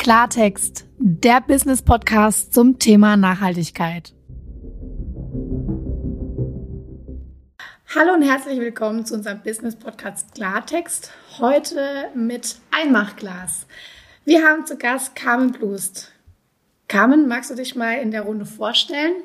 Klartext, der Business Podcast zum Thema Nachhaltigkeit. Hallo und herzlich willkommen zu unserem Business Podcast Klartext. Heute mit Einmachglas. Wir haben zu Gast Carmen Blust. Carmen, magst du dich mal in der Runde vorstellen?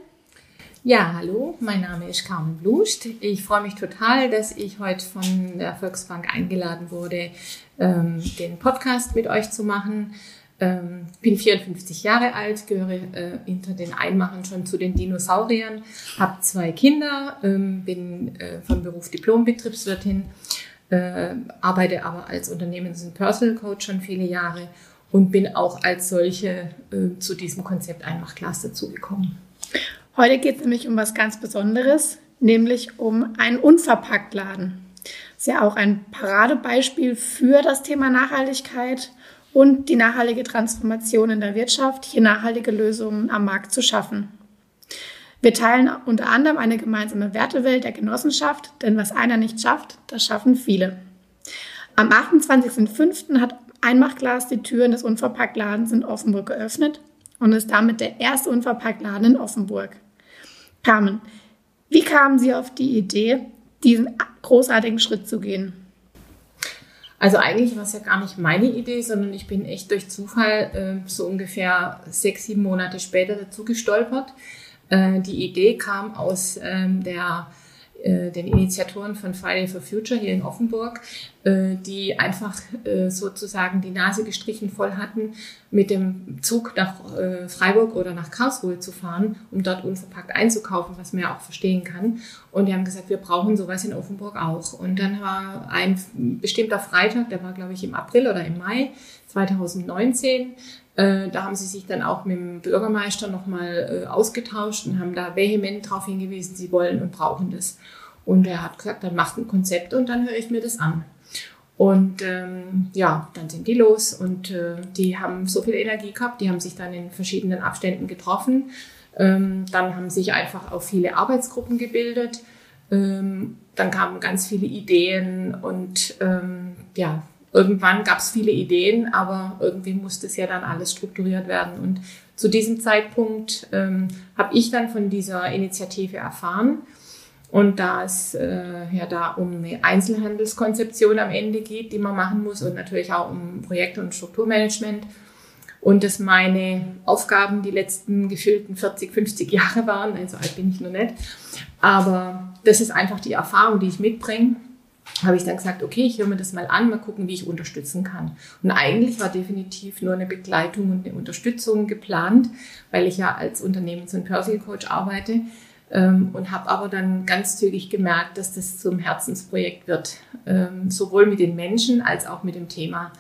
Ja, hallo, mein Name ist Carmen Blust. Ich freue mich total, dass ich heute von der Volksbank eingeladen wurde, ähm, den Podcast mit euch zu machen. Ähm, bin 54 Jahre alt, gehöre äh, hinter den Einmachern schon zu den Dinosauriern, habe zwei Kinder, ähm, bin äh, vom Beruf Diplom-Betriebswirtin, äh, arbeite aber als Unternehmens- und Personal Coach schon viele Jahre und bin auch als solche äh, zu diesem Konzept Einmachglas dazugekommen. Heute geht es nämlich um was ganz Besonderes, nämlich um einen Unverpacktladen. Ist ja auch ein Paradebeispiel für das Thema Nachhaltigkeit und die nachhaltige Transformation in der Wirtschaft, hier nachhaltige Lösungen am Markt zu schaffen. Wir teilen unter anderem eine gemeinsame Wertewelt der Genossenschaft, denn was einer nicht schafft, das schaffen viele. Am 28.05. hat Einmachglas die Türen des Unverpacktladens in Offenburg geöffnet und ist damit der erste Unverpacktladen in Offenburg. Carmen, wie kamen Sie auf die Idee, diesen großartigen Schritt zu gehen? Also eigentlich war es ja gar nicht meine Idee, sondern ich bin echt durch Zufall äh, so ungefähr sechs, sieben Monate später dazu gestolpert. Äh, die Idee kam aus ähm, der äh, den Initiatoren von Friday for Future hier in Offenburg, äh, die einfach äh, sozusagen die Nase gestrichen voll hatten, mit dem Zug nach Freiburg oder nach Karlsruhe zu fahren, um dort unverpackt einzukaufen, was man ja auch verstehen kann. Und die haben gesagt, wir brauchen sowas in Offenburg auch. Und dann war ein bestimmter Freitag, der war glaube ich im April oder im Mai 2019, äh, da haben sie sich dann auch mit dem Bürgermeister nochmal äh, ausgetauscht und haben da vehement darauf hingewiesen, sie wollen und brauchen das. Und er hat gesagt, dann macht ein Konzept und dann höre ich mir das an. Und ähm, ja, dann sind die los und äh, die haben so viel Energie gehabt, die haben sich dann in verschiedenen Abständen getroffen. Ähm, dann haben sich einfach auch viele Arbeitsgruppen gebildet. Ähm, dann kamen ganz viele Ideen und ähm, ja, irgendwann gab es viele Ideen, aber irgendwie musste es ja dann alles strukturiert werden. Und zu diesem Zeitpunkt ähm, habe ich dann von dieser Initiative erfahren. Und da es äh, ja da um eine Einzelhandelskonzeption am Ende geht, die man machen muss und natürlich auch um Projekt- und Strukturmanagement. Und das meine Aufgaben die letzten gefühlten 40, 50 Jahre waren. Also alt bin ich noch nicht. Aber das ist einfach die Erfahrung, die ich mitbringe habe ich dann gesagt, okay, ich höre mir das mal an, mal gucken, wie ich unterstützen kann. Und eigentlich war definitiv nur eine Begleitung und eine Unterstützung geplant, weil ich ja als Unternehmens- und Personal Coach arbeite ähm, und habe aber dann ganz zügig gemerkt, dass das zum Herzensprojekt wird, ähm, sowohl mit den Menschen als auch mit dem Thema.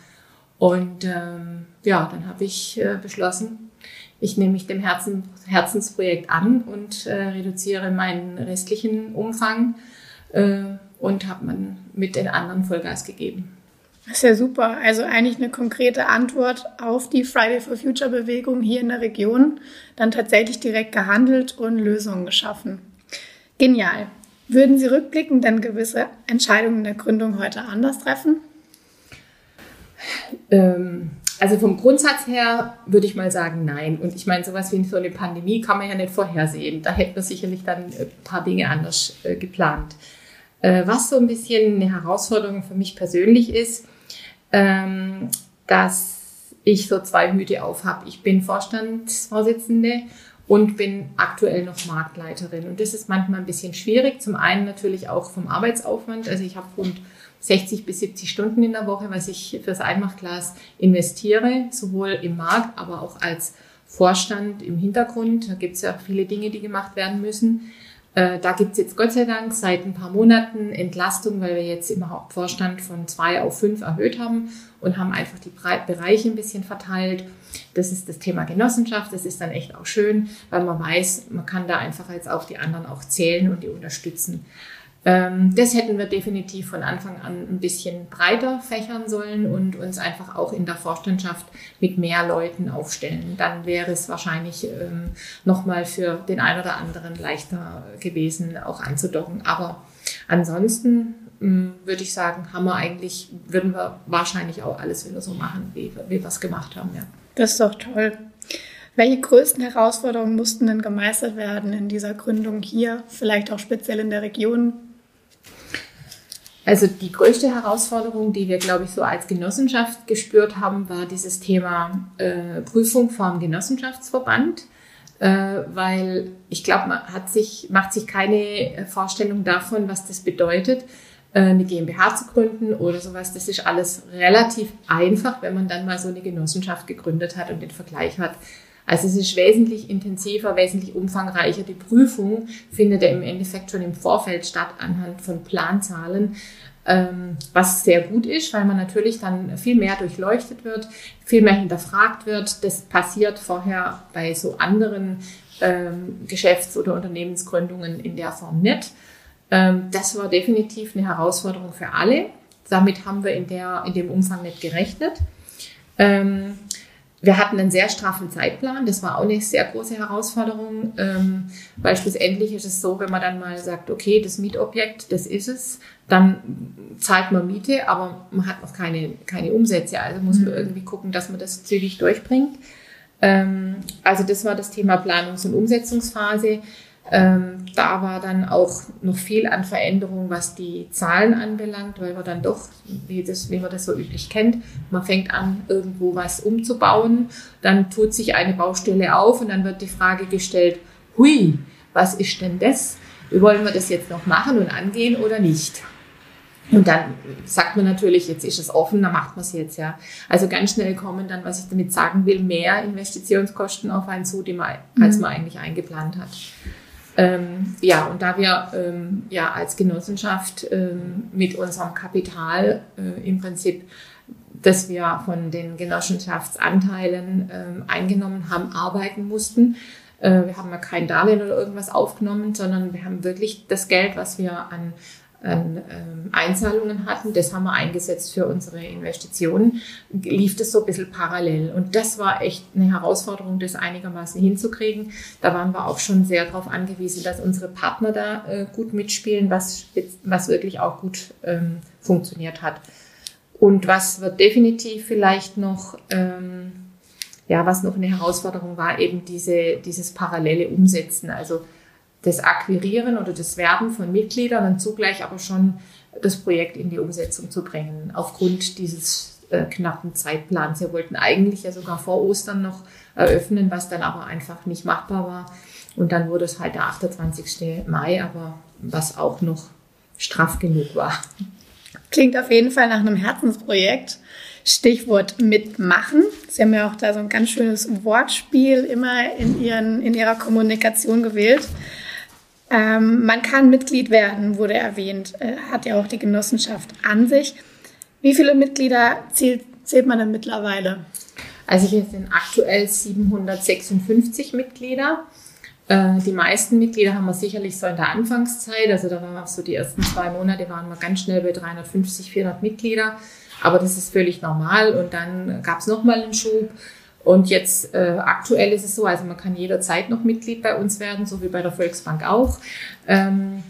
Und ähm, ja, dann habe ich äh, beschlossen, ich nehme mich dem Herzen, Herzensprojekt an und äh, reduziere meinen restlichen Umfang. Äh, und habe man mit den anderen Vollgas gegeben. Das ist ja super. Also eigentlich eine konkrete Antwort auf die Friday for Future Bewegung hier in der Region. Dann tatsächlich direkt gehandelt und Lösungen geschaffen. Genial. Würden Sie rückblickend denn gewisse Entscheidungen der Gründung heute anders treffen? Ähm, also vom Grundsatz her würde ich mal sagen, nein. Und ich meine, sowas wie so eine Pandemie kann man ja nicht vorhersehen. Da hätten wir sicherlich dann ein paar Dinge anders äh, geplant. Äh, was so ein bisschen eine Herausforderung für mich persönlich ist, ähm, dass ich so zwei Hüte auf habe. Ich bin Vorstandsvorsitzende und bin aktuell noch Marktleiterin. Und das ist manchmal ein bisschen schwierig. Zum einen natürlich auch vom Arbeitsaufwand. Also ich habe rund 60 bis 70 Stunden in der Woche, was ich fürs Einmachglas investiere, sowohl im Markt, aber auch als Vorstand im Hintergrund. Da gibt es ja viele Dinge, die gemacht werden müssen. Äh, da gibt's jetzt Gott sei Dank seit ein paar Monaten Entlastung, weil wir jetzt im Hauptvorstand von zwei auf fünf erhöht haben und haben einfach die Bereiche ein bisschen verteilt. Das ist das Thema Genossenschaft. Das ist dann echt auch schön, weil man weiß, man kann da einfach jetzt auf die anderen auch zählen und die unterstützen. Ähm, das hätten wir definitiv von Anfang an ein bisschen breiter fächern sollen und uns einfach auch in der Vorstandschaft mit mehr Leuten aufstellen. Dann wäre es wahrscheinlich ähm, nochmal für den einen oder anderen leichter gewesen, auch anzudocken. Aber ansonsten ähm, würde ich sagen, haben wir eigentlich, würden wir wahrscheinlich auch alles wieder so machen, wie, wie wir es gemacht haben. Ja. Das ist doch toll. Welche größten Herausforderungen mussten denn gemeistert werden in dieser Gründung hier, vielleicht auch speziell in der Region? Also die größte Herausforderung, die wir, glaube ich, so als Genossenschaft gespürt haben, war dieses Thema äh, Prüfung vom Genossenschaftsverband, äh, weil ich glaube, man hat sich, macht sich keine Vorstellung davon, was das bedeutet, äh, eine GmbH zu gründen oder sowas. Das ist alles relativ einfach, wenn man dann mal so eine Genossenschaft gegründet hat und den Vergleich hat. Also es ist wesentlich intensiver, wesentlich umfangreicher. Die Prüfung findet ja im Endeffekt schon im Vorfeld statt anhand von Planzahlen, ähm, was sehr gut ist, weil man natürlich dann viel mehr durchleuchtet wird, viel mehr hinterfragt wird. Das passiert vorher bei so anderen ähm, Geschäfts- oder Unternehmensgründungen in der Form nicht. Ähm, das war definitiv eine Herausforderung für alle. Damit haben wir in, der, in dem Umfang nicht gerechnet. Wir hatten einen sehr straffen Zeitplan. Das war auch eine sehr große Herausforderung, ähm, weil schlussendlich ist es so, wenn man dann mal sagt, okay, das Mietobjekt, das ist es, dann zahlt man Miete, aber man hat noch keine, keine Umsätze. Also muss man mhm. irgendwie gucken, dass man das zügig durchbringt. Ähm, also das war das Thema Planungs- und Umsetzungsphase. Ähm, da war dann auch noch viel an Veränderung, was die Zahlen anbelangt, weil man dann doch, wie, das, wie man das so üblich kennt, man fängt an, irgendwo was umzubauen, dann tut sich eine Baustelle auf und dann wird die Frage gestellt, hui, was ist denn das? Wollen wir das jetzt noch machen und angehen oder nicht? Und dann sagt man natürlich, jetzt ist es offen, dann macht man es jetzt, ja. Also ganz schnell kommen dann, was ich damit sagen will, mehr Investitionskosten auf einen zu, die man, als mhm. man eigentlich eingeplant hat. Ähm, ja, und da wir ähm, ja als Genossenschaft ähm, mit unserem Kapital äh, im Prinzip, das wir von den Genossenschaftsanteilen ähm, eingenommen haben, arbeiten mussten. Äh, wir haben ja kein Darlehen oder irgendwas aufgenommen, sondern wir haben wirklich das Geld, was wir an ähm, Einzahlungen hatten. Das haben wir eingesetzt für unsere Investitionen. Lief das so ein bisschen parallel. Und das war echt eine Herausforderung, das einigermaßen hinzukriegen. Da waren wir auch schon sehr darauf angewiesen, dass unsere Partner da äh, gut mitspielen, was, was wirklich auch gut ähm, funktioniert hat. Und was wird definitiv vielleicht noch, ähm, ja, was noch eine Herausforderung war, eben diese, dieses parallele Umsetzen. Also das Akquirieren oder das Werben von Mitgliedern und zugleich aber schon das Projekt in die Umsetzung zu bringen, aufgrund dieses äh, knappen Zeitplans. Wir wollten eigentlich ja sogar vor Ostern noch eröffnen, was dann aber einfach nicht machbar war. Und dann wurde es halt der 28. Mai, aber was auch noch straff genug war. Klingt auf jeden Fall nach einem Herzensprojekt. Stichwort mitmachen. Sie haben ja auch da so ein ganz schönes Wortspiel immer in, ihren, in Ihrer Kommunikation gewählt. Ähm, man kann Mitglied werden, wurde erwähnt, äh, hat ja auch die Genossenschaft an sich. Wie viele Mitglieder zählt, zählt man denn mittlerweile? Also hier sind aktuell 756 Mitglieder. Äh, die meisten Mitglieder haben wir sicherlich so in der Anfangszeit, also da waren wir so die ersten zwei Monate, waren wir ganz schnell bei 350, 400 Mitglieder. Aber das ist völlig normal und dann gab es nochmal einen Schub. Und jetzt äh, aktuell ist es so, also man kann jederzeit noch Mitglied bei uns werden, so wie bei der Volksbank auch, ähm,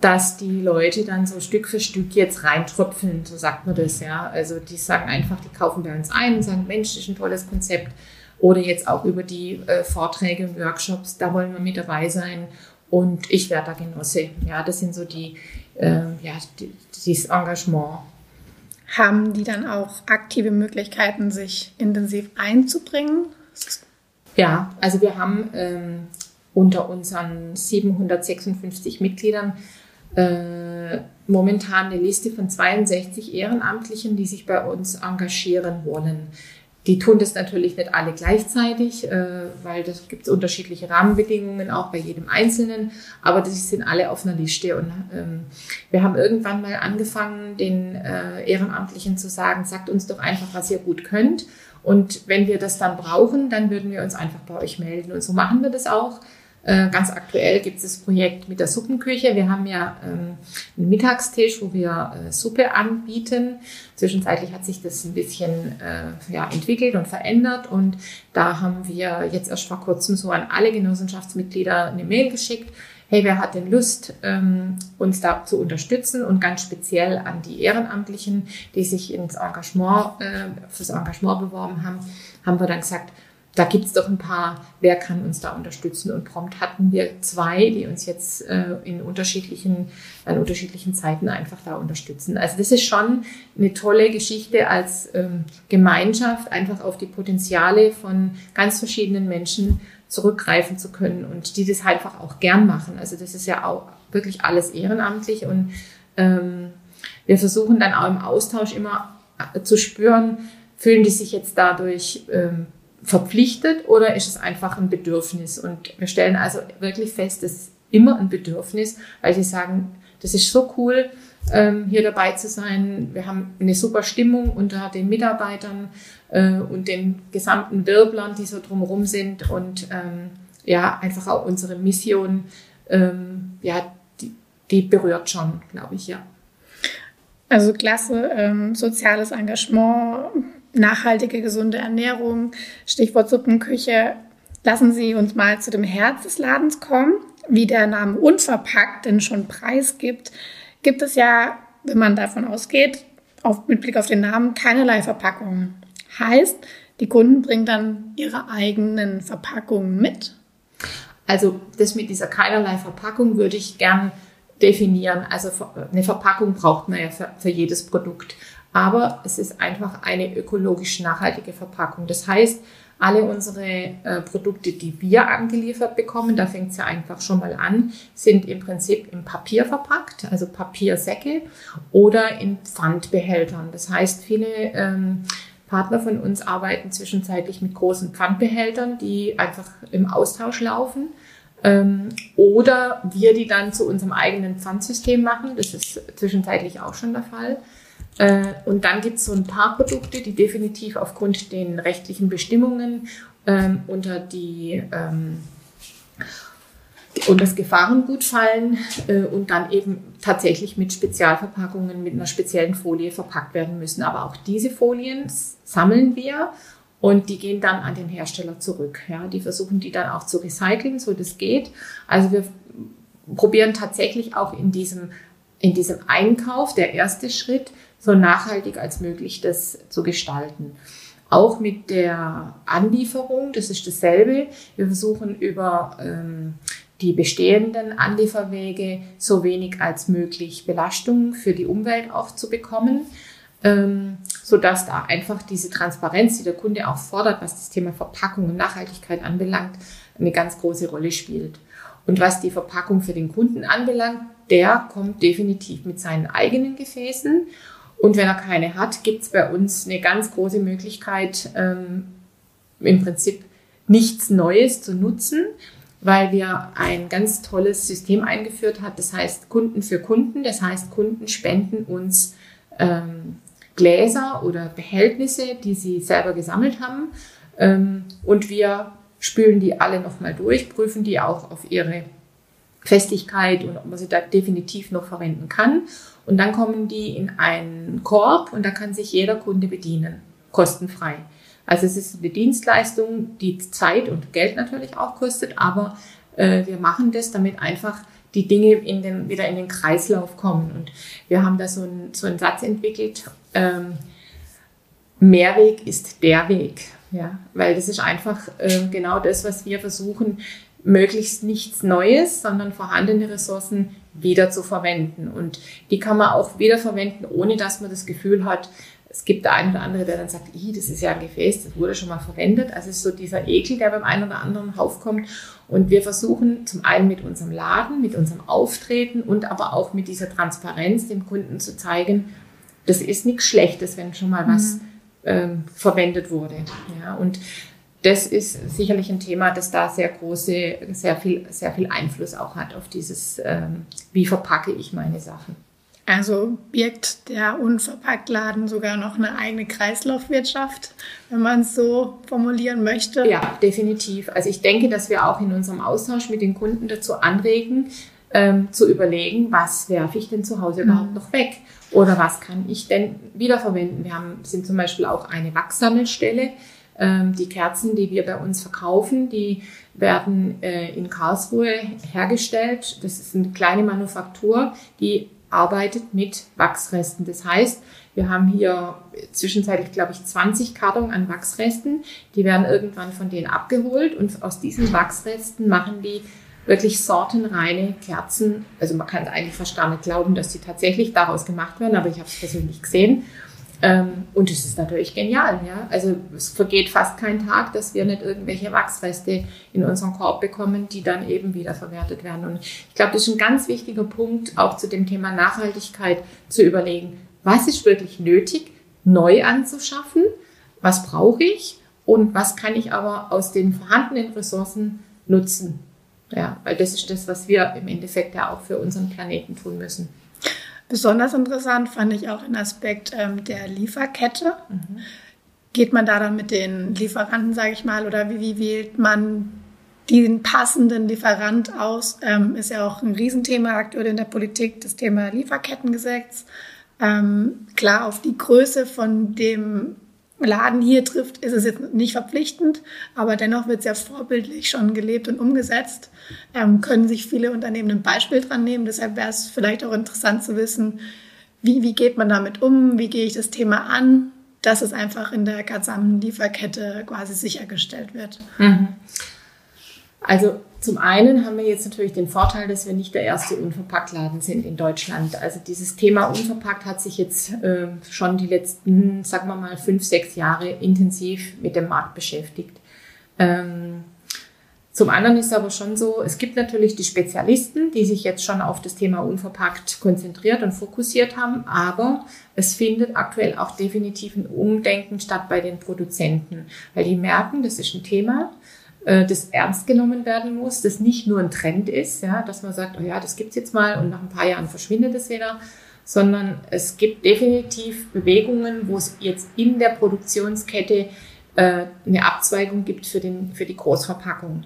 dass die Leute dann so Stück für Stück jetzt reintröpfeln, so sagt man das, ja. Also die sagen einfach, die kaufen bei uns ein und sagen, Mensch, das ist ein tolles Konzept. Oder jetzt auch über die äh, Vorträge und Workshops, da wollen wir mit dabei sein und ich werde da Genosse. Ja, das sind so die, äh, ja, die, dieses Engagement haben die dann auch aktive Möglichkeiten, sich intensiv einzubringen? Ja, also wir haben ähm, unter unseren 756 Mitgliedern äh, momentan eine Liste von 62 Ehrenamtlichen, die sich bei uns engagieren wollen. Die tun das natürlich nicht alle gleichzeitig, äh, weil das gibt unterschiedliche Rahmenbedingungen auch bei jedem Einzelnen, aber das sind alle auf einer Liste. Und ähm, wir haben irgendwann mal angefangen, den äh, Ehrenamtlichen zu sagen, sagt uns doch einfach, was ihr gut könnt. Und wenn wir das dann brauchen, dann würden wir uns einfach bei euch melden. Und so machen wir das auch. Äh, ganz aktuell gibt es das Projekt mit der Suppenküche. Wir haben ja ähm, einen Mittagstisch, wo wir äh, Suppe anbieten. Zwischenzeitlich hat sich das ein bisschen äh, ja, entwickelt und verändert und da haben wir jetzt erst vor kurzem so an alle Genossenschaftsmitglieder eine Mail geschickt. hey, wer hat denn Lust, ähm, uns da zu unterstützen und ganz speziell an die Ehrenamtlichen, die sich ins Engagement, äh, fürs Engagement beworben haben, haben wir dann gesagt, da gibt es doch ein paar, wer kann uns da unterstützen? Und prompt hatten wir zwei, die uns jetzt äh, in unterschiedlichen, an unterschiedlichen Zeiten einfach da unterstützen. Also das ist schon eine tolle Geschichte als ähm, Gemeinschaft, einfach auf die Potenziale von ganz verschiedenen Menschen zurückgreifen zu können und die das einfach auch gern machen. Also das ist ja auch wirklich alles ehrenamtlich und ähm, wir versuchen dann auch im Austausch immer äh, zu spüren, fühlen die sich jetzt dadurch ähm, verpflichtet oder ist es einfach ein Bedürfnis? Und wir stellen also wirklich fest, es ist immer ein Bedürfnis, weil sie sagen, das ist so cool, ähm, hier dabei zu sein. Wir haben eine super Stimmung unter den Mitarbeitern äh, und den gesamten Wirblern, die so drumherum sind und ähm, ja, einfach auch unsere Mission, ähm, ja, die, die berührt schon, glaube ich, ja. Also klasse, ähm, soziales Engagement, nachhaltige, gesunde Ernährung, Stichwort Suppenküche. Lassen Sie uns mal zu dem Herz des Ladens kommen. Wie der Name unverpackt denn schon preisgibt, gibt es ja, wenn man davon ausgeht, auf, mit Blick auf den Namen keinerlei Verpackungen. Heißt, die Kunden bringen dann ihre eigenen Verpackungen mit? Also das mit dieser keinerlei Verpackung würde ich gern definieren. Also eine Verpackung braucht man ja für, für jedes Produkt aber es ist einfach eine ökologisch nachhaltige Verpackung. Das heißt, alle unsere äh, Produkte, die wir angeliefert bekommen, da fängt es ja einfach schon mal an, sind im Prinzip im Papier verpackt, also Papiersäcke oder in Pfandbehältern. Das heißt, viele ähm, Partner von uns arbeiten zwischenzeitlich mit großen Pfandbehältern, die einfach im Austausch laufen. Ähm, oder wir die dann zu unserem eigenen Pfandsystem machen. Das ist zwischenzeitlich auch schon der Fall. Äh, und dann gibt es so ein paar Produkte, die definitiv aufgrund den rechtlichen Bestimmungen ähm, unter die ähm, und das Gefahrengut fallen äh, und dann eben tatsächlich mit Spezialverpackungen mit einer speziellen Folie verpackt werden müssen. Aber auch diese Folien sammeln wir und die gehen dann an den Hersteller zurück. Ja, die versuchen die dann auch zu recyceln, so das geht. Also wir probieren tatsächlich auch in diesem in diesem Einkauf, der erste Schritt, so nachhaltig als möglich das zu gestalten. Auch mit der Anlieferung, das ist dasselbe. Wir versuchen über ähm, die bestehenden Anlieferwege so wenig als möglich Belastung für die Umwelt auch zu bekommen, ähm, sodass da einfach diese Transparenz, die der Kunde auch fordert, was das Thema Verpackung und Nachhaltigkeit anbelangt, eine ganz große Rolle spielt. Und was die Verpackung für den Kunden anbelangt, der kommt definitiv mit seinen eigenen Gefäßen und wenn er keine hat, gibt es bei uns eine ganz große Möglichkeit, ähm, im Prinzip nichts Neues zu nutzen, weil wir ein ganz tolles System eingeführt haben. Das heißt Kunden für Kunden. Das heißt, Kunden spenden uns ähm, Gläser oder Behältnisse, die sie selber gesammelt haben. Ähm, und wir spülen die alle nochmal durch, prüfen die auch auf ihre Festigkeit und ob man sie da definitiv noch verwenden kann. Und dann kommen die in einen Korb und da kann sich jeder Kunde bedienen, kostenfrei. Also es ist eine Dienstleistung, die Zeit und Geld natürlich auch kostet, aber äh, wir machen das, damit einfach die Dinge in den, wieder in den Kreislauf kommen. Und wir haben da so, ein, so einen Satz entwickelt, ähm, Mehrweg ist der Weg. Ja, weil das ist einfach äh, genau das, was wir versuchen, möglichst nichts Neues, sondern vorhandene Ressourcen wieder zu verwenden. Und die kann man auch wieder verwenden, ohne dass man das Gefühl hat, es gibt der eine oder andere, der dann sagt, das ist ja ein Gefäß, das wurde schon mal verwendet. Also es ist so dieser Ekel, der beim einen oder anderen aufkommt. Und wir versuchen zum einen mit unserem Laden, mit unserem Auftreten und aber auch mit dieser Transparenz dem Kunden zu zeigen, das ist nichts Schlechtes, wenn schon mal was mhm. ähm, verwendet wurde. Ja, und das ist sicherlich ein Thema, das da sehr große, sehr viel, sehr viel Einfluss auch hat auf dieses, ähm, wie verpacke ich meine Sachen. Also birgt der Unverpacktladen sogar noch eine eigene Kreislaufwirtschaft, wenn man es so formulieren möchte? Ja, definitiv. Also ich denke, dass wir auch in unserem Austausch mit den Kunden dazu anregen, ähm, zu überlegen, was werfe ich denn zu Hause mhm. überhaupt noch weg? Oder was kann ich denn wiederverwenden? Wir haben, sind zum Beispiel auch eine Wachsammelstelle, Ähm, die Kerzen, die wir bei uns verkaufen, die werden äh, in Karlsruhe hergestellt. Das ist eine kleine Manufaktur, die arbeitet mit Wachsresten. Das heißt, wir haben hier zwischenzeitlich, glaube ich, 20 Karton an Wachsresten. Die werden irgendwann von denen abgeholt und aus diesen Wachsresten machen die wirklich sortenreine Kerzen. Also man kann eigentlich fast gar nicht glauben, dass die tatsächlich daraus gemacht werden, aber ich habe es persönlich gesehen. Ähm, und es ist natürlich genial. Ja? Also es vergeht fast kein Tag, dass wir nicht irgendwelche Wachsreste in unseren Korb bekommen, die dann eben wiederverwertet werden. Und ich glaube, das ist ein ganz wichtiger Punkt, auch zu dem Thema Nachhaltigkeit zu überlegen, was ist wirklich nötig, neu anzuschaffen, was brauche ich und was kann ich aber aus den vorhandenen Ressourcen nutzen. Ja, weil das ist das, was wir im Endeffekt ja auch für unseren Planeten tun müssen. Besonders interessant fand ich auch den Aspekt ähm, der Lieferkette. Mhm. Geht man da dann mit den Lieferanten, sage ich mal, oder wie, wie wählt man den passenden Lieferant aus? Ähm, ist ja auch ein Riesenthema aktuell in der Politik, das Thema Lieferkettengesetz. Ähm, klar, auf die Größe von dem Laden hier trifft, ist es jetzt nicht verpflichtend, aber dennoch wird es ja vorbildlich schon gelebt und umgesetzt. Ähm, können sich viele Unternehmen ein Beispiel dran nehmen. Deshalb wäre es vielleicht auch interessant zu wissen, wie, wie geht man damit um, wie gehe ich das Thema an, dass es einfach in der gesamten Lieferkette quasi sichergestellt wird. Mhm. Also zum einen haben wir jetzt natürlich den Vorteil, dass wir nicht der erste Unverpacktladen sind in Deutschland. Also dieses Thema Unverpackt hat sich jetzt äh, schon die letzten, sagen wir mal, fünf, sechs Jahre intensiv mit dem Markt beschäftigt. Ähm, zum anderen ist aber schon so, es gibt natürlich die Spezialisten, die sich jetzt schon auf das Thema Unverpackt konzentriert und fokussiert haben, aber es findet aktuell auch definitiv ein Umdenken statt bei den Produzenten, weil die merken, das ist ein Thema, das ernst genommen werden muss, das nicht nur ein Trend ist, ja, dass man sagt, oh ja, das gibt's jetzt mal und nach ein paar Jahren verschwindet es wieder, sondern es gibt definitiv Bewegungen, wo es jetzt in der Produktionskette äh, eine Abzweigung gibt für, den, für die Großverpackung.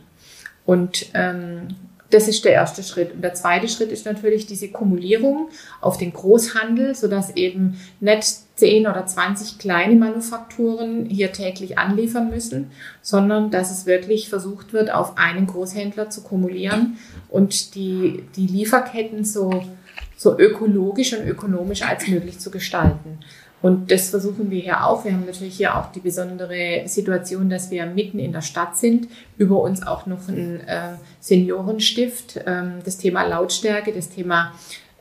Und ähm, das ist der erste Schritt. Und der zweite Schritt ist natürlich diese Kumulierung auf den Großhandel, sodass eben nicht 10 oder 20 kleine Manufakturen hier täglich anliefern müssen, sondern dass es wirklich versucht wird, auf einen Großhändler zu kumulieren und die, die Lieferketten so, so ökologisch und ökonomisch als möglich zu gestalten. Und das versuchen wir hier auch. Wir haben natürlich hier auch die besondere Situation, dass wir mitten in der Stadt sind. Über uns auch noch ein äh, Seniorenstift. Ähm, das Thema Lautstärke, das Thema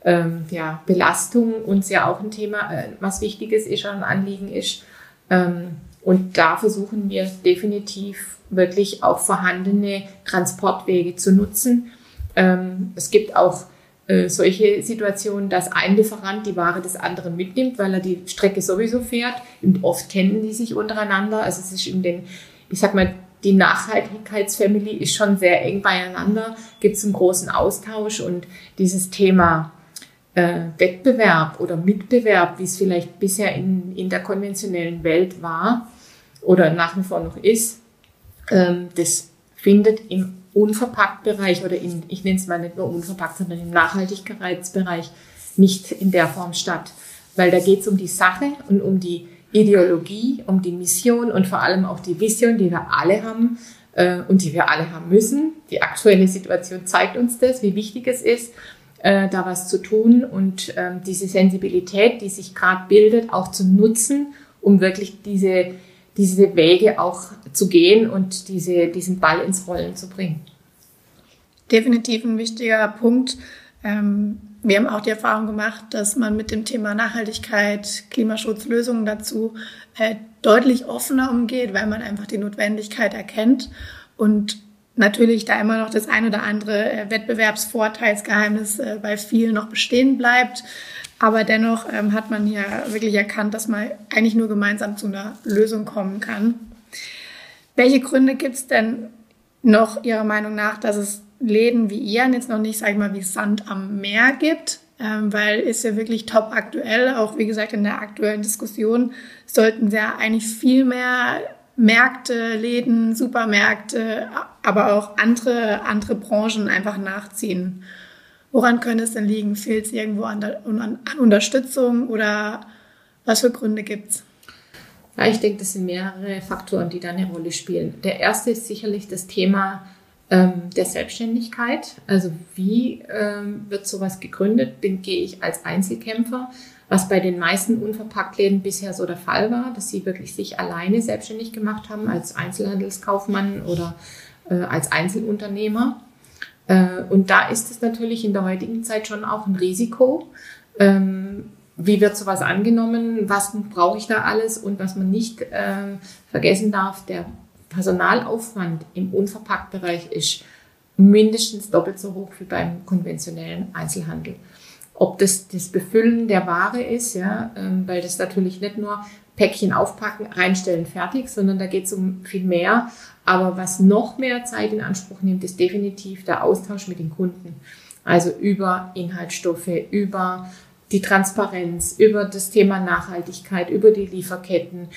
ähm, ja, Belastung uns ja auch ein Thema, äh, was wichtiges ist, ein Anliegen ist. Ähm, und da versuchen wir definitiv wirklich auch vorhandene Transportwege zu nutzen. Ähm, es gibt auch äh, solche Situationen, dass ein Lieferant die Ware des anderen mitnimmt, weil er die Strecke sowieso fährt. Und oft kennen die sich untereinander. Also es ist in den, ich sag mal, die Nachhaltigkeitsfamily ist schon sehr eng beieinander, gibt es einen großen Austausch und dieses Thema äh, Wettbewerb oder Mitbewerb, wie es vielleicht bisher in, in der konventionellen Welt war oder nach wie vor noch ist, ähm, das findet im Unverpackt-Bereich oder in, ich nenne es mal nicht nur unverpackt, sondern im Nachhaltigkeitsbereich nicht in der Form statt. Weil da geht es um die Sache und um die Ideologie, um die Mission und vor allem auch die Vision, die wir alle haben äh, und die wir alle haben müssen. Die aktuelle Situation zeigt uns das, wie wichtig es ist, äh, da was zu tun und äh, diese Sensibilität, die sich gerade bildet, auch zu nutzen, um wirklich diese diese Wege auch zu gehen und diese, diesen Ball ins Rollen zu bringen. Definitiv ein wichtiger Punkt. Ähm, wir haben auch die Erfahrung gemacht, dass man mit dem Thema Nachhaltigkeit, Klimaschutz, Lösungen dazu äh, deutlich offener umgeht, weil man einfach die Notwendigkeit erkennt und natürlich da immer noch das ein oder andere äh, Wettbewerbsvorteilsgeheimnis bei vielen noch bestehen bleibt. Aber dennoch ähm, hat man hier wirklich erkannt, dass man eigentlich nur gemeinsam zu einer Lösung kommen kann. Welche Gründe gibt es denn noch Ihrer Meinung nach, dass es Läden wie Ihren jetzt noch nicht, sage ich mal, wie Sand am Meer gibt? Ähm, weil ist ja wirklich top aktuell, auch wie gesagt in der aktuellen Diskussion sollten ja eigentlich viel mehr Märkte, Läden, Supermärkte, aber auch andere, andere Branchen einfach nachziehen. Woran könnte es denn liegen? Fehlt es irgendwo an, an, an Unterstützung oder was für Gründe gibt es? Ja, ich denke, das sind mehrere Faktoren, die da eine Rolle spielen. Der erste ist sicherlich das Thema ähm, der Selbstständigkeit. Also wie ähm, wird sowas gegründet? Bin, gehe ich als Einzelkämpfer? Was bei den meisten Unverpacktläden bisher so der Fall war, dass sie wirklich sich alleine selbstständig gemacht haben als Einzelhandelskaufmann oder äh, als Einzelunternehmer. Äh, und da ist es natürlich in der heutigen Zeit schon auch ein Risiko. Ähm, wie wird sowas angenommen? Was brauche ich da alles? Und was man nicht äh, vergessen darf, der Personalaufwand im Unverpacktbereich ist mindestens doppelt so hoch wie beim konventionellen Einzelhandel. Ob das das Befüllen der Ware ist, ja, ähm, weil das natürlich nicht nur Päckchen aufpacken, reinstellen, fertig, sondern da geht es um viel mehr. Aber was noch mehr Zeit in Anspruch nimmt, ist definitiv der Austausch mit den Kunden. Also über Inhaltsstoffe, über die Transparenz, über das Thema Nachhaltigkeit, über die Lieferketten.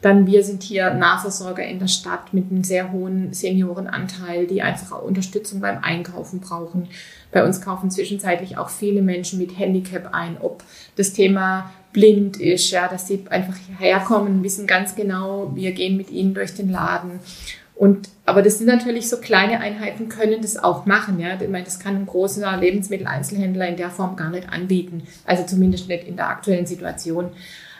Dann wir sind hier Nahversorger in der Stadt mit einem sehr hohen Seniorenanteil, die einfach auch Unterstützung beim Einkaufen brauchen. Bei uns kaufen zwischenzeitlich auch viele Menschen mit Handicap ein, ob das Thema blind ist, ja, dass sie einfach hierher kommen, wissen ganz genau, wir gehen mit ihnen durch den Laden. Und, aber das sind natürlich so kleine Einheiten, können das auch machen. Ja? Ich meine, das kann ein großer Lebensmitteleinzelhändler in der Form gar nicht anbieten. Also zumindest nicht in der aktuellen Situation.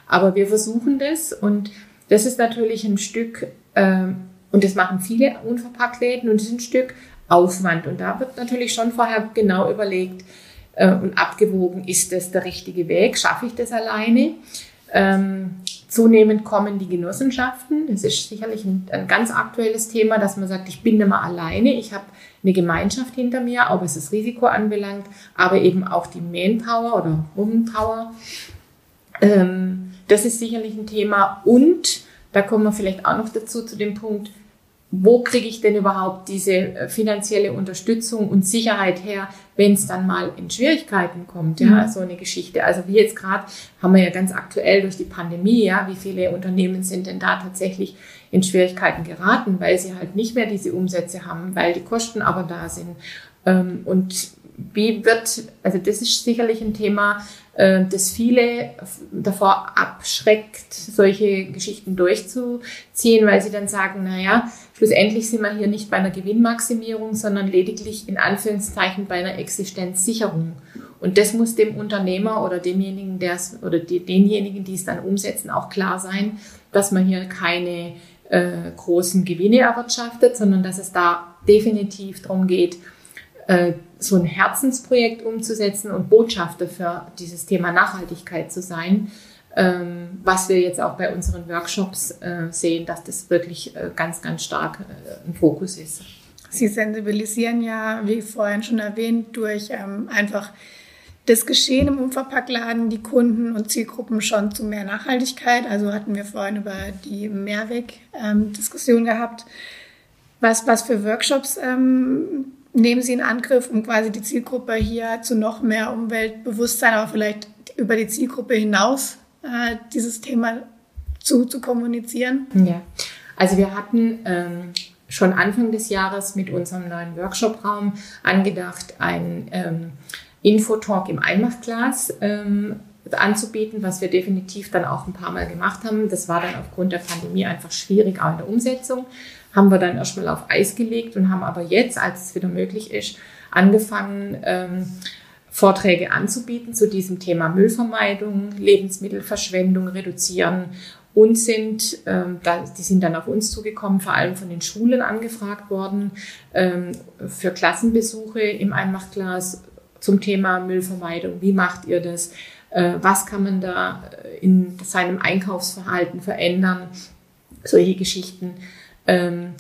Aber wir versuchen das und das ist natürlich ein Stück, äh, und das machen viele Unverpacktläden und das ist ein Stück Aufwand. Und da wird natürlich schon vorher genau überlegt äh, und abgewogen, ist das der richtige Weg? Schaffe ich das alleine? Ähm, zunehmend kommen die Genossenschaften. Das ist sicherlich ein, ein, ganz aktuelles Thema, dass man sagt, ich bin mehr alleine, ich habe eine Gemeinschaft hinter mir, auch was das Risiko anbelangt, aber eben auch die Manpower oder Womanpower. Ähm, das ist sicherlich ein Thema und da kommen wir vielleicht auch noch dazu zu dem Punkt, wo kriege ich denn überhaupt diese äh, finanzielle Unterstützung und Sicherheit her, wenn es dann mal in Schwierigkeiten kommt, ja, mhm. so eine Geschichte. Also wie jetzt gerade haben wir ja ganz aktuell durch die Pandemie, ja, wie viele Unternehmen sind denn da tatsächlich in Schwierigkeiten geraten, weil sie halt nicht mehr diese Umsätze haben, weil die Kosten aber da sind. Ähm, und wie wird, also das ist sicherlich ein Thema, äh, das viele davor abschreckt, solche Geschichten durchzuziehen, weil sie dann sagen, naja, schlussendlich sind wir hier nicht bei einer Gewinnmaximierung, sondern lediglich in Anführungszeichen bei einer Existenzsicherung. Und das muss dem Unternehmer oder demjenigen, der es, oder die, denjenigen, die es dann umsetzen, auch klar sein, dass man hier keine äh, großen Gewinne erwirtschaftet, sondern dass es da definitiv darum geht, äh, so ein Herzensprojekt umzusetzen und Botschafter für dieses Thema Nachhaltigkeit zu sein, ähm, was wir jetzt auch bei unseren Workshops äh, sehen, dass das wirklich äh, ganz, ganz stark ein Fokus ist. Sie sensibilisieren ja, wie vorhin schon erwähnt, durch ähm, einfach das Geschehen im Unverpacktladen, die Kunden und Zielgruppen schon zu mehr Nachhaltigkeit. Also hatten wir vorhin über die Mehrweg-Diskussion ähm, gehabt. Was, was für Workshops nehmen Sie in Angriff, um quasi die Zielgruppe hier zu noch mehr Umweltbewusstsein, aber vielleicht über die Zielgruppe hinaus äh, dieses Thema zu, zu kommunizieren? Ja, also wir hatten ähm, schon Anfang des Jahres mit unserem neuen Workshop-Raum angedacht, ein ähm, Infotalk im Einmachglas ähm, anzubieten, was wir definitiv dann auch ein paar Mal gemacht haben. Das war dann aufgrund der Pandemie einfach schwierig, auch in der Umsetzung haben wir dann erstmal auf Eis gelegt und haben aber jetzt, als es wieder möglich ist, angefangen, ähm, Vorträge anzubieten zu diesem Thema Müllvermeidung, Lebensmittelverschwendung reduzieren und sind, ähm, da, die sind dann auf uns zugekommen, vor allem von den Schulen angefragt worden, ähm, für Klassenbesuche im Einmachglas zum Thema Müllvermeidung. Wie macht ihr das? Äh, was kann man da in seinem Einkaufsverhalten verändern? Solche Geschichten. Ähm,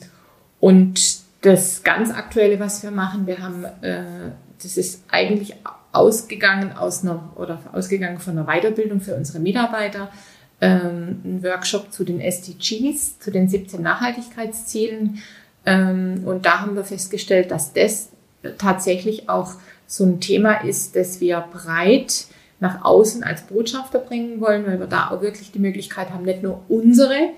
und das ganz Aktuelle, was wir machen, wir haben, äh, das ist eigentlich ausgegangen aus einer oder ausgegangen von einer Weiterbildung für unsere Mitarbeiter, ähm, ein Workshop zu den SDGs, zu den 17 Nachhaltigkeitszielen. Ähm, und da haben wir festgestellt, dass das tatsächlich auch so ein Thema ist, das wir breit nach außen als Botschafter bringen wollen, weil wir da auch wirklich die Möglichkeit haben, nicht nur unsere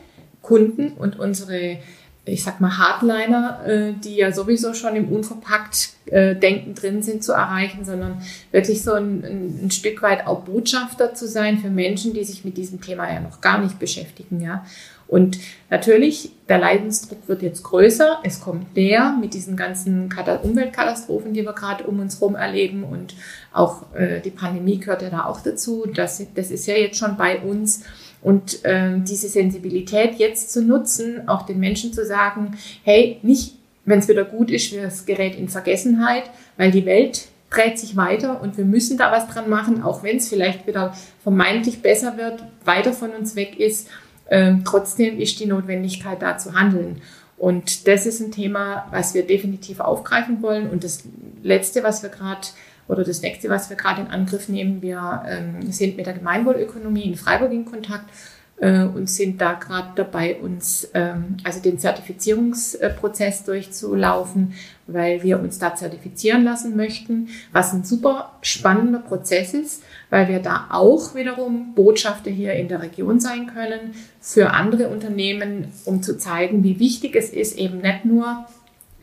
Kunden und unsere ich sag mal, Hardliner, äh, die ja sowieso schon im unverpackt äh, drin sind, zu erreichen, sondern wirklich so ein, ein, ein, Stück weit auch Botschafter zu sein für Menschen, die sich mit diesem Thema ja noch gar nicht beschäftigen, ja. Und natürlich, der Leidensdruck wird jetzt größer, es kommt näher mit diesen ganzen Umweltkatastrophen, die wir gerade um uns herum erleben und auch äh, die Pandemie gehört ja da auch dazu. Das, das ist ja jetzt schon bei uns. Und ähm, diese Sensibilität jetzt zu nutzen, auch den Menschen zu sagen, hey, nicht, wenn es wieder gut ist, wir das Gerät in Vergessenheit, weil die Welt dreht sich weiter und wir müssen da was dran machen, auch wenn es vielleicht wieder vermeintlich besser wird, weiter von uns weg ist. Ähm, trotzdem ist die Notwendigkeit da zu handeln. Und das ist ein Thema, was wir definitiv aufgreifen wollen. Und das Letzte, was wir gerade oder das nächste, was wir gerade in Angriff nehmen, wir ähm, sind mit der Gemeinwohlökonomie in Freiburg in Kontakt äh, und sind da gerade dabei, uns ähm, also den Zertifizierungsprozess durchzulaufen, weil wir uns da zertifizieren lassen möchten, was ein super spannender Prozess ist, weil wir da auch wiederum Botschafter hier in der Region sein können für andere Unternehmen, um zu zeigen, wie wichtig es ist, eben nicht nur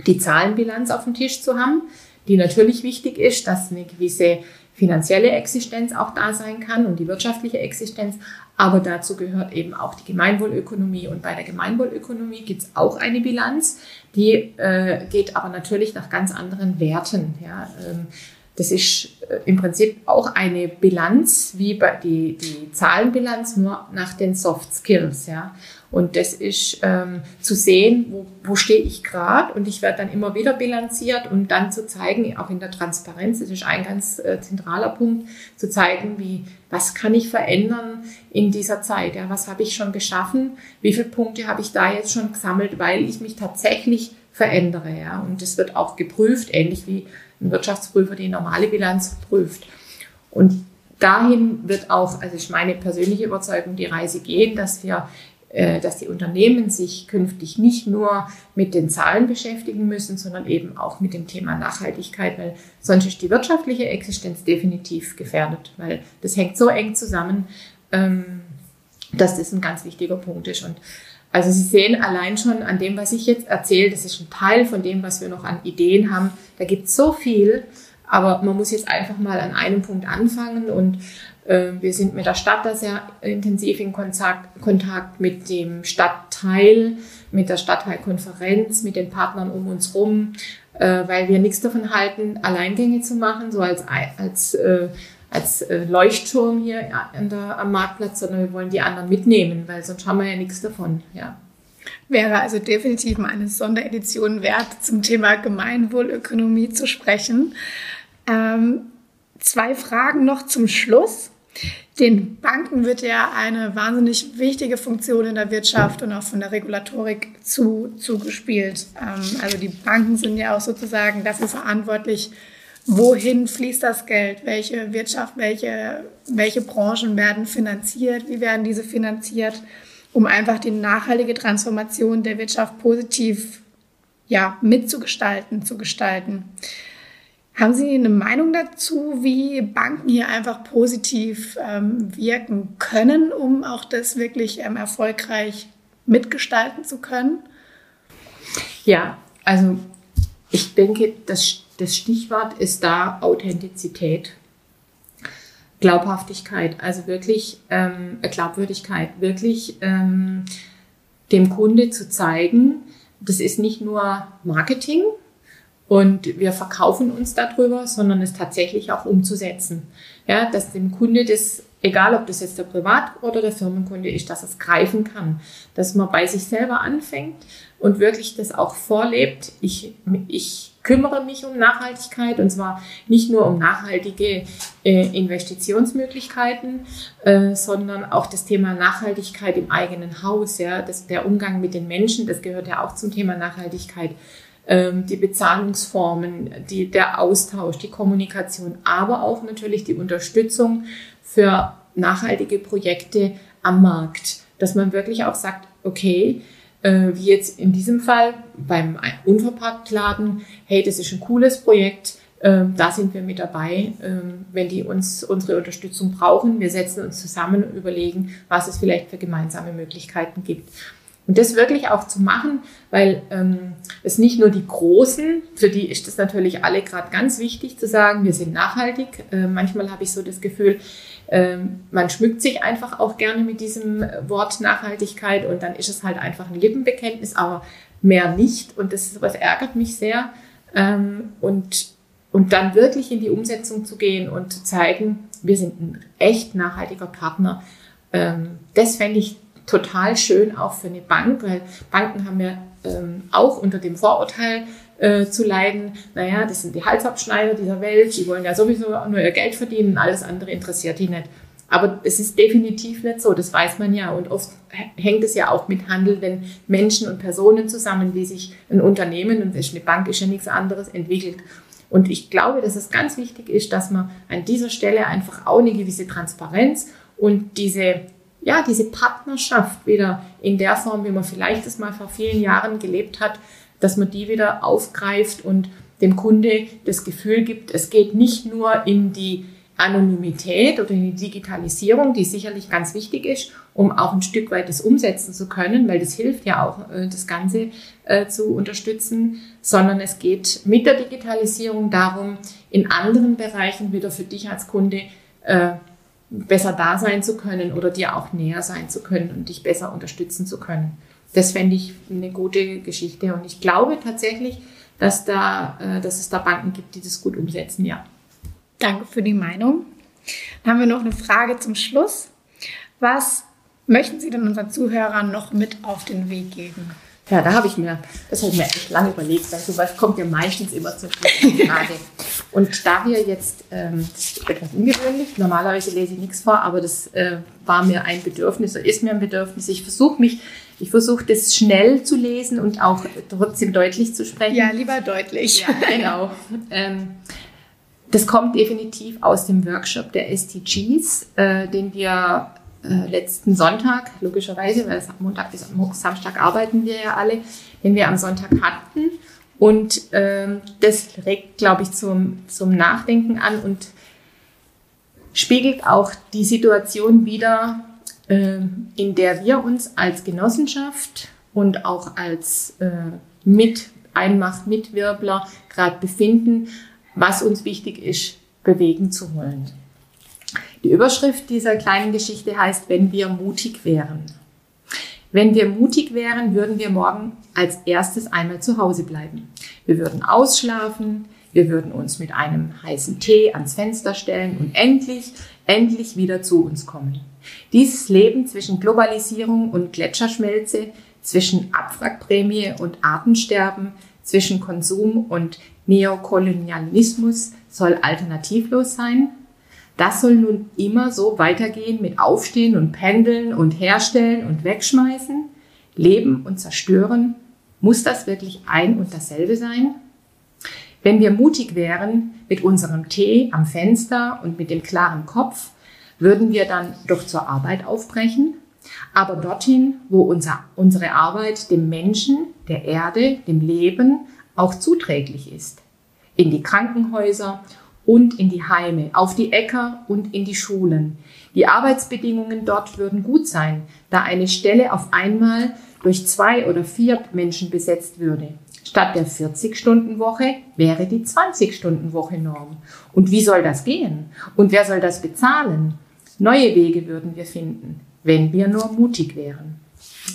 die Zahlenbilanz auf dem Tisch zu haben, die natürlich wichtig ist, dass eine gewisse finanzielle Existenz auch da sein kann und die wirtschaftliche Existenz. Aber dazu gehört eben auch die Gemeinwohlökonomie. Und bei der Gemeinwohlökonomie gibt es auch eine Bilanz, die äh, geht aber natürlich nach ganz anderen Werten. Ja. Ähm, das ist äh, im Prinzip auch eine Bilanz, wie bei die, die Zahlenbilanz, nur nach den Soft Skills. Ja. Und das ist ähm, zu sehen, wo, wo stehe ich gerade und ich werde dann immer wieder bilanziert und dann zu zeigen, auch in der Transparenz, das ist ein ganz äh, zentraler Punkt, zu zeigen, wie, was kann ich verändern in dieser Zeit, ja, was habe ich schon geschaffen, wie viele Punkte habe ich da jetzt schon gesammelt, weil ich mich tatsächlich verändere, ja, und das wird auch geprüft, ähnlich wie ein Wirtschaftsprüfer die normale Bilanz prüft. Und dahin wird auch, also ist meine persönliche Überzeugung, die Reise gehen, dass wir dass die Unternehmen sich künftig nicht nur mit den Zahlen beschäftigen müssen, sondern eben auch mit dem Thema Nachhaltigkeit, weil sonst ist die wirtschaftliche Existenz definitiv gefährdet, weil das hängt so eng zusammen, ähm, dass das ein ganz wichtiger Punkt ist. Und also Sie sehen allein schon an dem, was ich jetzt erzähle, das ist ein Teil von dem, was wir noch an Ideen haben. Da gibt es so viel, aber man muss jetzt einfach mal an einem Punkt anfangen und äh, wir sind mit der Stadt da sehr intensiv in Kontakt, Kontakt mit dem Stadtteil, mit der Stadtteilkonferenz, mit den Partnern um uns rum, äh, weil wir nichts davon halten, Alleingänge zu machen, so als, als, äh, als Leuchtturm hier der, am Marktplatz, sondern wir wollen die anderen mitnehmen, weil sonst haben wir ja nichts davon. Ja. Wäre also definitiv mal eine Sonderedition wert, zum Thema Gemeinwohlökonomie zu sprechen. Ähm, zwei Fragen noch zum Schluss. Den Banken wird ja eine wahnsinnig wichtige Funktion in der Wirtschaft und auch von der Regulatorik zu, zugespielt. Ähm, also die Banken sind ja auch sozusagen dafür verantwortlich, wohin fließt das Geld, welche Wirtschaft, welche, welche Branchen werden finanziert, wie werden diese finanziert, um einfach die nachhaltige Transformation der Wirtschaft positiv ja, mitzugestalten, zu gestalten. Haben Sie eine Meinung dazu, wie Banken hier einfach positiv ähm, wirken können, um auch das wirklich ähm, erfolgreich mitgestalten zu können? Ja, also ich denke, das, das Stichwort ist da Authentizität. Glaubhaftigkeit, also wirklich ähm, Glaubwürdigkeit, wirklich ähm, dem Kunde zu zeigen, das ist nicht nur Marketing, und wir verkaufen uns darüber, sondern es tatsächlich auch umzusetzen. Ja, dass dem Kunde das, egal ob das jetzt der Privat- oder der Firmenkunde ist, dass es greifen kann. Dass man bei sich selber anfängt und wirklich das auch vorlebt. Ich, ich kümmere mich um Nachhaltigkeit und zwar nicht nur um nachhaltige äh, Investitionsmöglichkeiten, äh, sondern auch das Thema Nachhaltigkeit im eigenen Haus, ja, das, der Umgang mit den Menschen, das gehört ja auch zum Thema Nachhaltigkeit die Bezahlungsformen, die, der Austausch, die Kommunikation, aber auch natürlich die Unterstützung für nachhaltige Projekte am Markt. Dass man wirklich auch sagt, okay, äh, wie jetzt in diesem Fall beim Unverpacktladen, hey, das ist ein cooles Projekt, äh, da sind wir mit dabei, äh, wenn die uns unsere Unterstützung brauchen. Wir setzen uns zusammen und überlegen, was es vielleicht für gemeinsame Möglichkeiten gibt. Und das wirklich auch zu machen, weil ähm, es nicht nur die Großen, für die ist das natürlich alle gerade ganz wichtig zu sagen, wir sind nachhaltig. Äh, manchmal habe ich so das Gefühl, äh, man schmückt sich einfach auch gerne mit diesem Wort Nachhaltigkeit und dann ist es halt einfach ein Lippenbekenntnis, aber mehr nicht. Und das, das ärgert mich sehr. Ähm, und, und dann wirklich in die Umsetzung zu gehen und zu zeigen, wir sind ein echt nachhaltiger Partner. Ähm, das fände ich total schön auch für eine Bank, weil Banken haben ja ähm, auch unter dem Vorurteil äh, zu leiden, naja, das sind die Halsabschneider dieser Welt, die wollen ja sowieso nur ihr Geld verdienen, alles andere interessiert die nicht. Aber es ist definitiv nicht so, das weiß man ja. Und oft hängt es ja auch mit Handel, wenn Menschen und Personen zusammen, wie sich ein Unternehmen, und eine Bank ist ja nichts anderes, entwickelt. Und ich glaube, dass es ganz wichtig ist, dass man an dieser Stelle einfach auch eine gewisse Transparenz und diese ja, diese Partnerschaft wieder in der Form, wie man vielleicht das mal vor vielen Jahren gelebt hat, dass man die wieder aufgreift und dem Kunde das Gefühl gibt, es geht nicht nur in die Anonymität oder in die Digitalisierung, die sicherlich ganz wichtig ist, um auch ein Stück weit das umsetzen zu können, weil das hilft ja auch, äh, das Ganze äh, zu unterstützen, sondern es geht mit der Digitalisierung darum, in anderen Bereichen wieder für dich als Kunde äh, besser da sein zu können oder dir auch näher sein zu können und dich besser unterstützen zu können. Das fände ich eine gute Geschichte und ich glaube tatsächlich, dass, da, äh, dass es da Banken gibt, die das gut umsetzen, ja. Danke für die Meinung. Dann haben wir noch eine Frage zum Schluss. Was möchten Sie denn unseren Zuhörern noch mit auf den Weg geben? Ja, da habe ich mir, das habe ich mir echt lange überlegt, weil sowas kommt ja meistens immer zur Frage. Und da wir jetzt, ähm, das ist etwas ungewöhnlich, normalerweise lese ich nichts vor, aber das äh, war mir ein Bedürfnis oder ist mir ein Bedürfnis. Ich versuche mich, ich versuche das schnell zu lesen und auch trotzdem deutlich zu sprechen. Ja, lieber deutlich. Ja, genau. ähm, das kommt definitiv aus dem Workshop der SDGs, äh, den wir äh, letzten Sonntag, logischerweise, weil es Montag bis Samstag arbeiten wir ja alle, den wir am Sonntag hatten. Und ähm, das regt, glaube ich, zum, zum Nachdenken an und spiegelt auch die Situation wider, äh, in der wir uns als Genossenschaft und auch als äh, mit Einmacht, Mitwirbler gerade befinden, was uns wichtig ist, bewegen zu wollen. Die Überschrift dieser kleinen Geschichte heißt, wenn wir mutig wären. Wenn wir mutig wären, würden wir morgen als erstes einmal zu Hause bleiben. Wir würden ausschlafen, wir würden uns mit einem heißen Tee ans Fenster stellen und endlich, endlich wieder zu uns kommen. Dieses Leben zwischen Globalisierung und Gletscherschmelze, zwischen Abwrackprämie und Artensterben, zwischen Konsum und Neokolonialismus soll alternativlos sein das soll nun immer so weitergehen mit Aufstehen und Pendeln und Herstellen und Wegschmeißen, Leben und Zerstören. Muss das wirklich ein und dasselbe sein? Wenn wir mutig wären mit unserem Tee am Fenster und mit dem klaren Kopf, würden wir dann doch zur Arbeit aufbrechen, aber dorthin, wo unser, unsere Arbeit dem Menschen, der Erde, dem Leben auch zuträglich ist. In die Krankenhäuser und in die Heime, auf die Äcker und in die Schulen. Die Arbeitsbedingungen dort würden gut sein, da eine Stelle auf einmal durch zwei oder vier Menschen besetzt würde. Statt der 40-Stunden-Woche wäre die 20-Stunden-Woche Norm. Und wie soll das gehen? Und wer soll das bezahlen? Neue Wege würden wir finden, wenn wir nur mutig wären.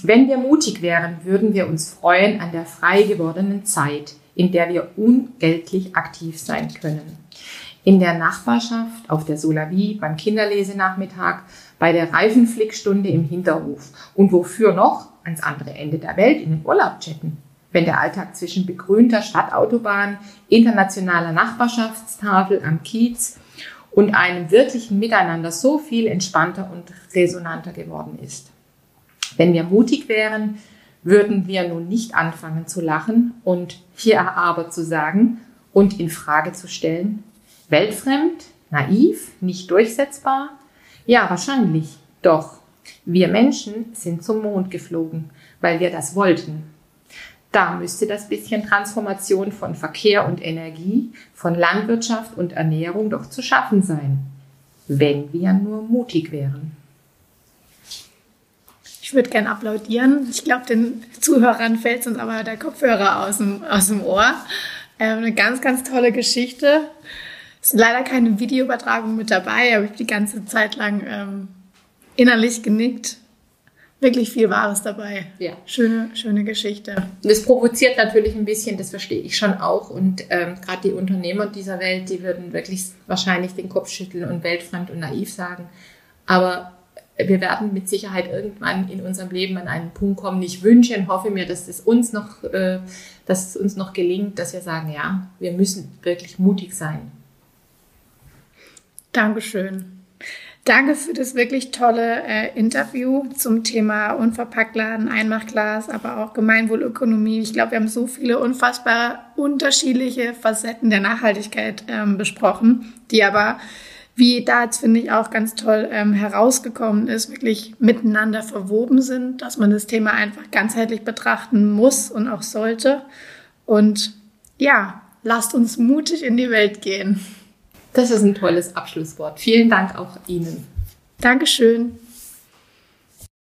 Wenn wir mutig wären, würden wir uns freuen an der frei gewordenen Zeit, in der wir ungeltlich aktiv sein können in der Nachbarschaft, auf der Solavie, beim Kinderlesenachmittag, bei der Reifenflickstunde im Hinterhof und wofür noch ans andere Ende der Welt in den Urlaub chatten. Wenn der Alltag zwischen begrünter Stadtautobahn, internationaler Nachbarschaftstafel am Kiez und einem wirklichen Miteinander so viel entspannter und resonanter geworden ist. Wenn wir mutig wären, würden wir nun nicht anfangen zu lachen und hier aber zu sagen und in Frage zu stellen, Weltfremd, naiv, nicht durchsetzbar? Ja, wahrscheinlich. Doch wir Menschen sind zum Mond geflogen, weil wir das wollten. Da müsste das bisschen Transformation von Verkehr und Energie, von Landwirtschaft und Ernährung doch zu schaffen sein, wenn wir nur mutig wären. Ich würde gerne applaudieren. Ich glaube, den Zuhörern fällt uns aber der Kopfhörer aus dem, aus dem Ohr. Ähm, eine ganz, ganz tolle Geschichte. Es ist leider keine Videoübertragung mit dabei, aber ich habe die ganze Zeit lang ähm, innerlich genickt. Wirklich viel Wahres dabei. Ja. Schöne, schöne Geschichte. Das provoziert natürlich ein bisschen, das verstehe ich schon auch. Und ähm, gerade die Unternehmer dieser Welt, die würden wirklich wahrscheinlich den Kopf schütteln und weltfremd und naiv sagen. Aber wir werden mit Sicherheit irgendwann in unserem Leben an einen Punkt kommen. Ich wünsche und hoffe mir, dass es uns noch, äh, dass es uns noch gelingt, dass wir sagen, ja, wir müssen wirklich mutig sein. Dankeschön. Danke für das wirklich tolle äh, Interview zum Thema Unverpacktladen, Einmachglas, aber auch Gemeinwohlökonomie. Ich glaube, wir haben so viele unfassbar unterschiedliche Facetten der Nachhaltigkeit ähm, besprochen, die aber, wie da jetzt finde ich auch ganz toll ähm, herausgekommen ist, wirklich miteinander verwoben sind, dass man das Thema einfach ganzheitlich betrachten muss und auch sollte. Und ja, lasst uns mutig in die Welt gehen. Das ist ein tolles Abschlusswort. Vielen Dank auch Ihnen. Dankeschön.